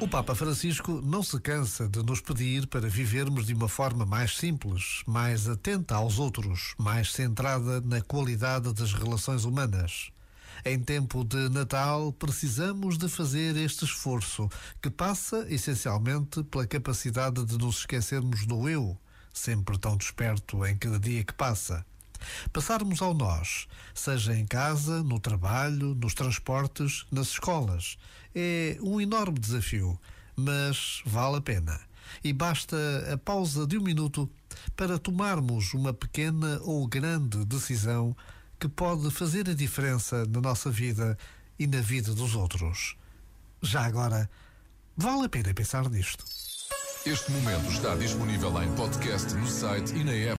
O Papa Francisco não se cansa de nos pedir para vivermos de uma forma mais simples, mais atenta aos outros, mais centrada na qualidade das relações humanas. Em tempo de Natal, precisamos de fazer este esforço, que passa essencialmente pela capacidade de nos esquecermos do eu, sempre tão desperto em cada dia que passa. Passarmos ao nós, seja em casa, no trabalho, nos transportes, nas escolas. É um enorme desafio, mas vale a pena. E basta a pausa de um minuto para tomarmos uma pequena ou grande decisão que pode fazer a diferença na nossa vida e na vida dos outros. Já agora, vale a pena pensar nisto. Este momento está disponível em podcast no site e na app.